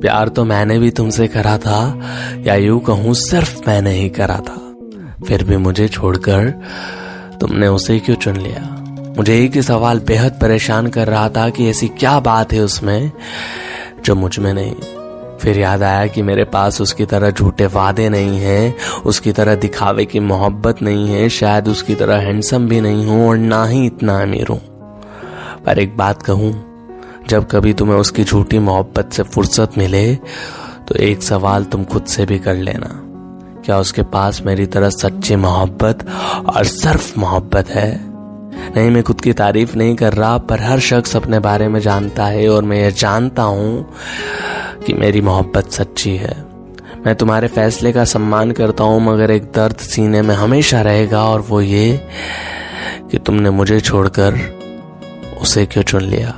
प्यार तो मैंने भी तुमसे करा था, या यूँ कहूँ सिर्फ़ मैंने ही करा था। फिर भी मुझे छोड़कर तुमने उसे क्यों चुन लिया? मुझे एक ही सवाल बेहद परेशान कर रहा था कि ऐसी क्या बात है उसमें, जो मुझमें नहीं। फिर याद आया कि मेरे पास उसकी तरह झूठे वादे नहीं हैं, उसकी तरह दिखावे की मोहब्बत नहीं है, शायद उसकी तरह हैंडसम भी नहीं हूँ, और ना ही इतना अमीर हूँ। पर एक बात कहूँ जब कभी तुम्हें उसकी झूठी मोहब्बत से फुर्सत मिले तो एक सवाल तुम खुद से भी कर लेना। क्या उसके पास मेरी तरह सच्ची मोहब्बत और सिर्फ़ मोहब्बत है? नहीं, मैं खुद की तारीफ़ नहीं कर रहा, पर हर शख्स अपने बारे में जानता है और मैं ये जानता हूँ कि मेरी मोहब्बत सच्ची है। मैं तुम्हारे फैसले का सम्मान करता हूँ, मगर एक दर्द सीने में हमेशा रहेगा, और वो ये कि तुमने मुझे छोड़कर उसे क्यों चुन लिया?